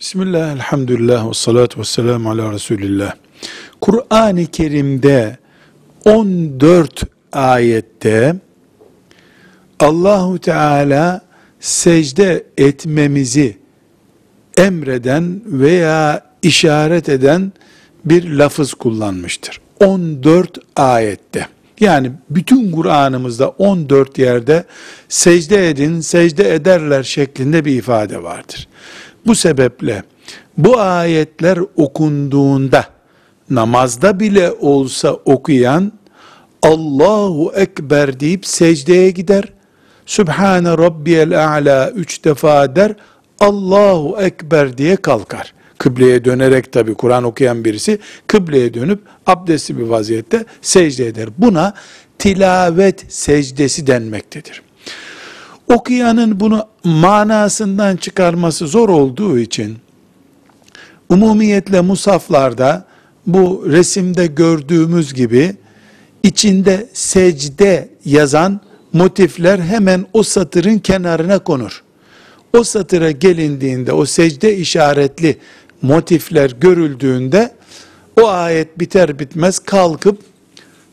Bismillah, elhamdülillah, ve salatu ve selamu ala Resulillah. Kur'an-ı Kerim'de 14 ayette Allahu Teala secde etmemizi emreden veya işaret eden bir lafız kullanmıştır. 14 ayette. Yani bütün Kur'an'ımızda 14 yerde secde edin, secde ederler şeklinde bir ifade vardır. Bu sebeple bu ayetler okunduğunda namazda bile olsa okuyan Allahu Ekber deyip secdeye gider. Sübhane Rabbiyel A'la üç defa der. Allahu Ekber diye kalkar. Kıbleye dönerek tabi Kur'an okuyan birisi kıbleye dönüp abdestli bir vaziyette secde eder. Buna tilavet secdesi denmektedir. Okuyanın bunu manasından çıkarması zor olduğu için umumiyetle musaflarda bu resimde gördüğümüz gibi içinde secde yazan motifler hemen o satırın kenarına konur. O satıra gelindiğinde o secde işaretli motifler görüldüğünde o ayet biter bitmez kalkıp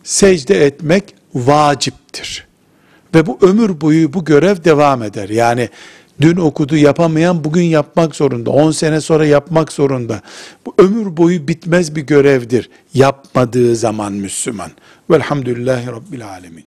secde etmek vaciptir. Ve bu ömür boyu bu görev devam eder. Yani dün okudu yapamayan bugün yapmak zorunda. 10 sene sonra yapmak zorunda. Bu ömür boyu bitmez bir görevdir. Yapmadığı zaman Müslüman. Velhamdülillahi Rabbil Alemin.